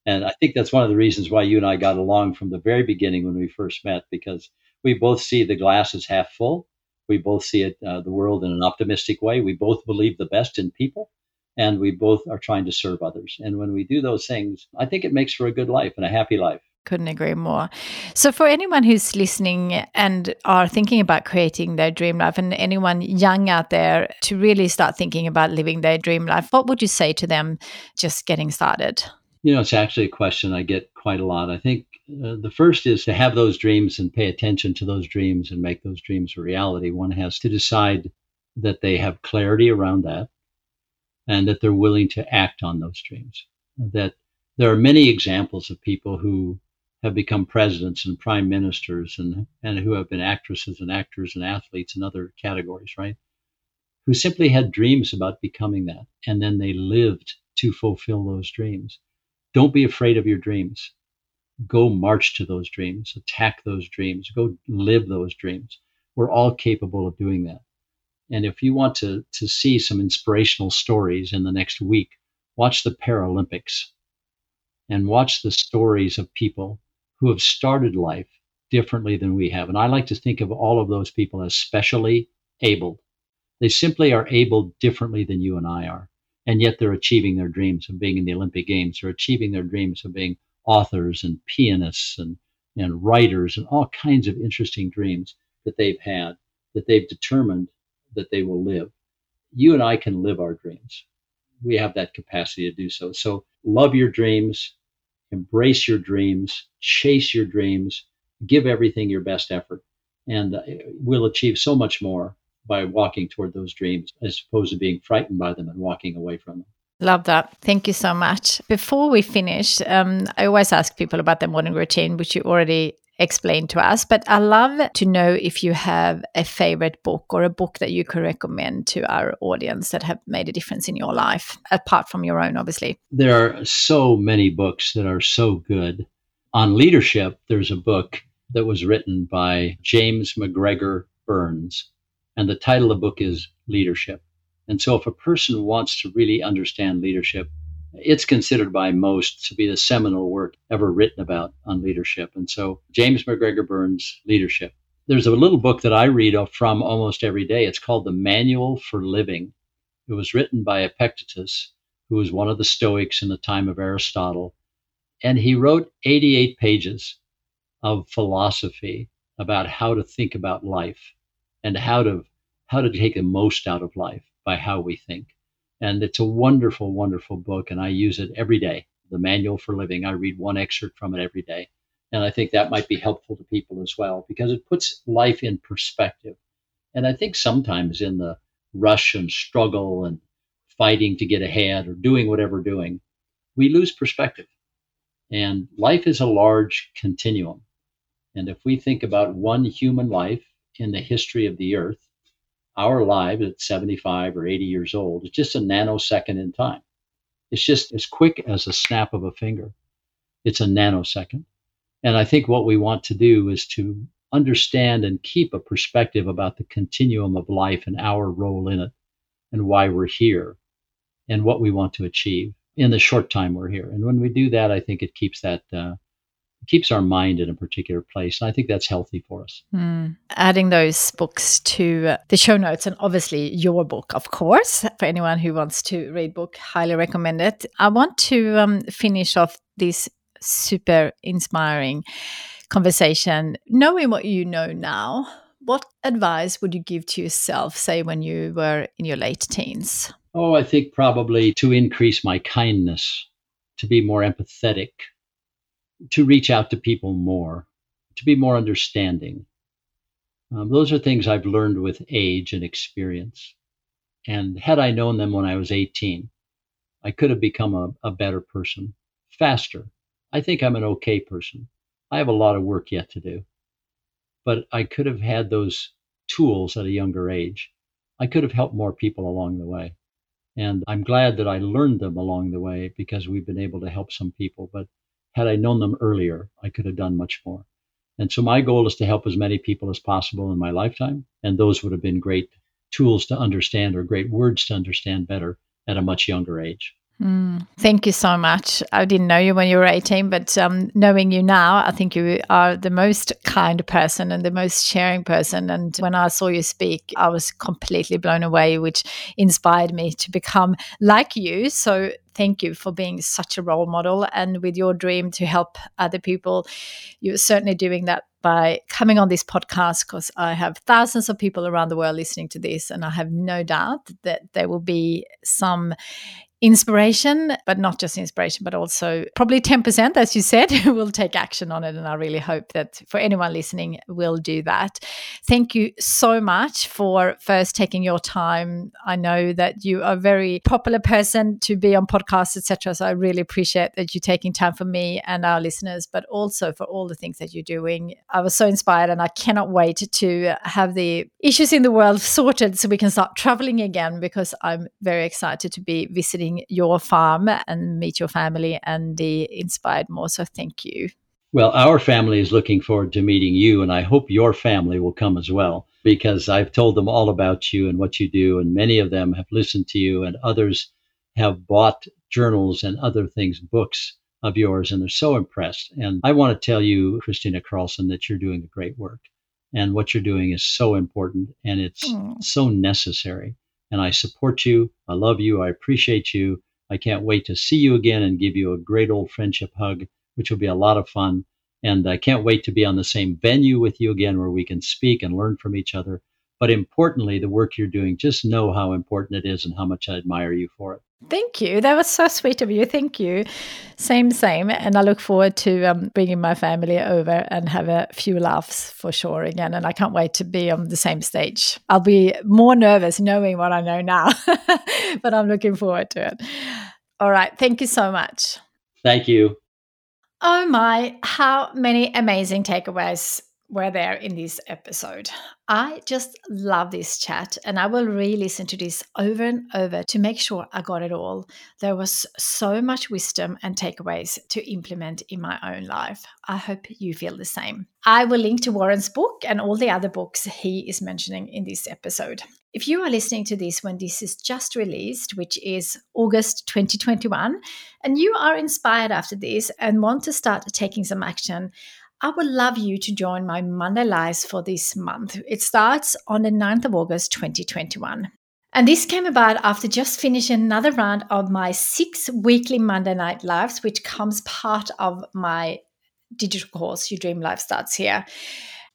And I think that's one of the reasons why you and I got along from the very beginning when we first met, because we both see the glass as half full. We both see it, uh, the world in an optimistic way. We both believe the best in people, and we both are trying to serve others. And when we do those things, I think it makes for a good life and a happy life. Couldn't agree more. So, for anyone who's listening and are thinking about creating their dream life, and anyone young out there to really start thinking about living their dream life, what would you say to them just getting started? You know, it's actually a question I get quite a lot. I think uh, the first is to have those dreams and pay attention to those dreams and make those dreams a reality. One has to decide that they have clarity around that and that they're willing to act on those dreams. That there are many examples of people who have become presidents and prime ministers and, and who have been actresses and actors and athletes and other categories, right? Who simply had dreams about becoming that and then they lived to fulfill those dreams. Don't be afraid of your dreams. Go march to those dreams, attack those dreams, go live those dreams. We're all capable of doing that. And if you want to, to see some inspirational stories in the next week, watch the Paralympics and watch the stories of people who have started life differently than we have. And I like to think of all of those people as specially able. They simply are able differently than you and I are. And yet they're achieving their dreams of being in the Olympic Games. They're achieving their dreams of being authors and pianists and, and writers and all kinds of interesting dreams that they've had, that they've determined that they will live. You and I can live our dreams. We have that capacity to do so. So love your dreams, embrace your dreams, chase your dreams, give everything your best effort, and uh, we'll achieve so much more by walking toward those dreams as opposed to being frightened by them and walking away from them. Love that. Thank you so much. Before we finish, um, I always ask people about their morning routine, which you already explain to us. But I love to know if you have a favorite book or a book that you could recommend to our audience that have made a difference in your life, apart from your own, obviously. There are so many books that are so good. On leadership, there's a book that was written by James MacGregor Burns, and the title of the book is Leadership. And so, if a person wants to really understand leadership, it's considered by most to be the seminal work ever written about on leadership. And so, James MacGregor Burns' Leadership. There's a little book that I read from almost every day. It's called The Manual for Living. It was written by Epictetus, who was one of the Stoics in the time of Aristotle. And he wrote 88 pages of philosophy about how to think about life and how to how to take the most out of life by how we think. And it's a wonderful, wonderful book, and I use it every day. The Manual for Living. I read one excerpt from it every day. And I think that might be helpful to people as well because it puts life in perspective. And I think sometimes in the rush and struggle and fighting to get ahead or doing whatever doing, we lose perspective. And life is a large continuum. And if we think about one human life in the history of the earth, our lives at 75 or 80 years old is just a nanosecond in time. It's just as quick as a snap of a finger. It's a nanosecond. And I think what we want to do is to understand and keep a perspective about the continuum of life and our role in it and why we're here and what we want to achieve in the short time we're here. And when we do that, I think it keeps that uh, keeps our mind in a particular place. And I think that's healthy for us. Mm. Adding those books to the show notes, and obviously your book, of course, for anyone who wants to read book, highly recommend it. I want to um, finish off this super inspiring conversation, knowing what you know now. What advice would you give to yourself, say, when you were in your late teens? Oh, I think probably to increase my kindness, to be more empathetic, to reach out to people more, to be more understanding. Um, those are things I've learned with age and experience. And had I known them when I was 18, I could have become a, a better person faster. I think I'm an okay person. I have a lot of work yet to do, but I could have had those tools at a younger age. I could have helped more people along the way. And I'm glad that I learned them along the way because we've been able to help some people. But had I known them earlier, I could have done much more. And so my goal is to help as many people as possible in my lifetime. And those would have been great tools to understand or great words to understand better at a much younger age. Mm, thank you so much. I didn't know you when you were 18, but um, knowing you now, I think you are the most kind person and the most sharing person. And when I saw you speak, I was completely blown away, which inspired me to become like you. So thank you for being such a role model and with your dream to help other people. You're certainly doing that by coming on this podcast because I have thousands of people around the world listening to this, and I have no doubt that there will be some inspiration, but not just inspiration, but also probably 10%, as you said, will take action on it. And I really hope that for anyone listening, will do that. Thank you so much for first taking your time. I know that you are a very popular person to be on podcasts, etc. So I really appreciate that you taking time for me and our listeners, but also for all the things that you're doing. I was so inspired and I cannot wait to have the issues in the world sorted so we can start traveling again because I'm very excited to be visiting your farm and meet your family and be inspired more. So thank you. Well, our family is looking forward to meeting you, and I hope your family will come as well because I've told them all about you and what you do, and many of them have listened to you, and others have bought journals and other things, books of yours, and they're so impressed. And I want to tell you, Kristina Karlsson, that you're doing a great work. And what you're doing is so important and it's mm. so necessary and I support you. I love you. I appreciate you. I can't wait to see you again and give you a great old friendship hug, which will be a lot of fun. And I can't wait to be on the same venue with you again where we can speak and learn from each other. But importantly, the work you're doing, just know how important it is and how much I admire you for it. Thank you. That was so sweet of you. Thank you. Same, same. And I look forward to um, bringing my family over and have a few laughs for sure again. And I can't wait to be on the same stage. I'll be more nervous knowing what I know now, but I'm looking forward to it. All right. Thank you so much. Thank you. Oh my, how many amazing takeaways were there in this episode. I just love this chat and I will re listen to this over and over to make sure I got it all. There was so much wisdom and takeaways to implement in my own life. I hope you feel the same. I will link to Warren's book and all the other books he is mentioning in this episode. If you are listening to this when this is just released, which is August 2021, and you are inspired after this and want to start taking some action, I would love you to join my Monday Lives for this month. It starts on the 9th of August 2021. And this came about after just finishing another round of my six weekly Monday Night Lives, which comes part of my digital course, Your Dream Life Starts Here.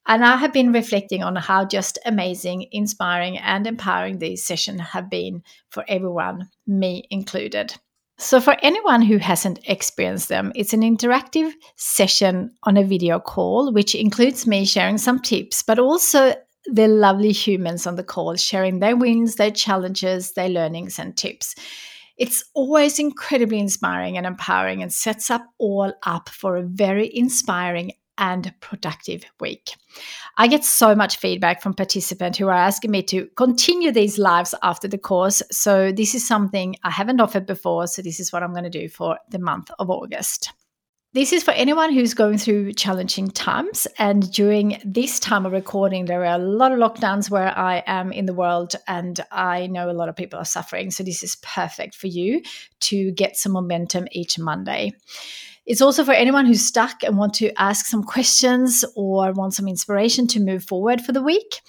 And I have been reflecting on how just amazing, inspiring, and empowering these sessions have been for everyone, me included. So, for anyone who hasn't experienced them, it's an interactive session on a video call, which includes me sharing some tips, but also the lovely humans on the call sharing their wins, their challenges, their learnings, and tips. It's always incredibly inspiring and empowering and sets up all up for a very inspiring and productive week. I get so much feedback from participants who are asking me to continue these lives after the course. So, this is something I haven't offered before. So, this is what I'm going to do for the month of August. This is for anyone who's going through challenging times. And during this time of recording, there are a lot of lockdowns where I am in the world, and I know a lot of people are suffering. So, this is perfect for you to get some momentum each Monday. It's also for anyone who's stuck and want to ask some questions or want some inspiration to move forward for the week.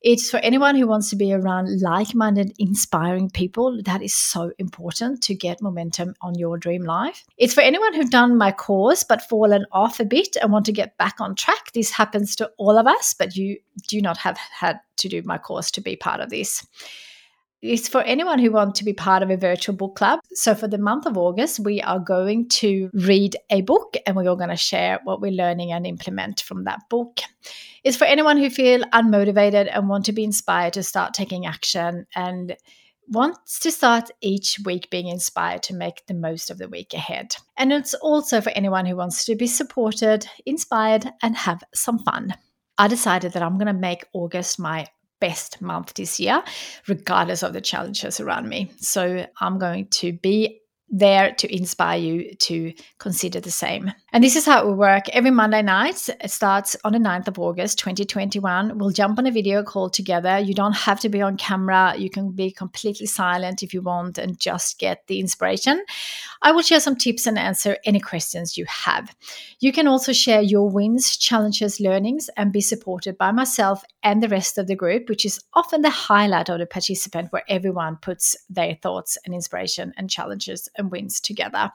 It's for anyone who wants to be around like minded, inspiring people. That is so important to get momentum on your dream life. It's for anyone who've done my course but fallen off a bit and want to get back on track. This happens to all of us, but you do not have had to do my course to be part of this it's for anyone who wants to be part of a virtual book club. So for the month of August, we are going to read a book and we're all going to share what we're learning and implement from that book. It's for anyone who feel unmotivated and want to be inspired to start taking action and wants to start each week being inspired to make the most of the week ahead. And it's also for anyone who wants to be supported, inspired, and have some fun. I decided that I'm going to make August my best month this year, regardless of the challenges around me. So I'm going to be there to inspire you to consider the same. And this is how it will work. Every Monday night, it starts on the 9th of August 2021. We'll jump on a video call together. You don't have to be on camera. You can be completely silent if you want and just get the inspiration. I will share some tips and answer any questions you have. You can also share your wins, challenges, learnings, and be supported by myself and the rest of the group, which is often the highlight of the participant where everyone puts their thoughts and inspiration and challenges and wins together.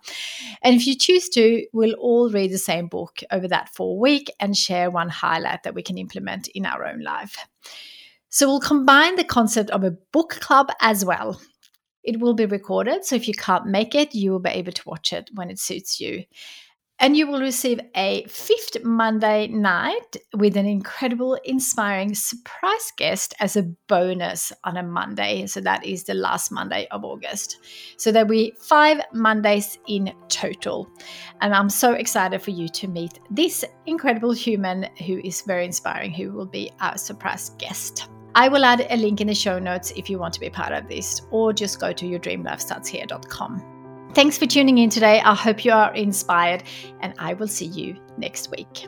And if you choose to, we'll all read the same book over that four week and share one highlight that we can implement in our own life. So we'll combine the concept of a book club as well. It will be recorded, so if you can't make it, you will be able to watch it when it suits you. And you will receive a fifth Monday night with an incredible, inspiring surprise guest as a bonus on a Monday. So that is the last Monday of August. So there'll be five Mondays in total. And I'm so excited for you to meet this incredible human who is very inspiring, who will be our surprise guest. I will add a link in the show notes if you want to be part of this, or just go to yourdreamlifestartshere.com. Thanks for tuning in today. I hope you are inspired, and I will see you next week.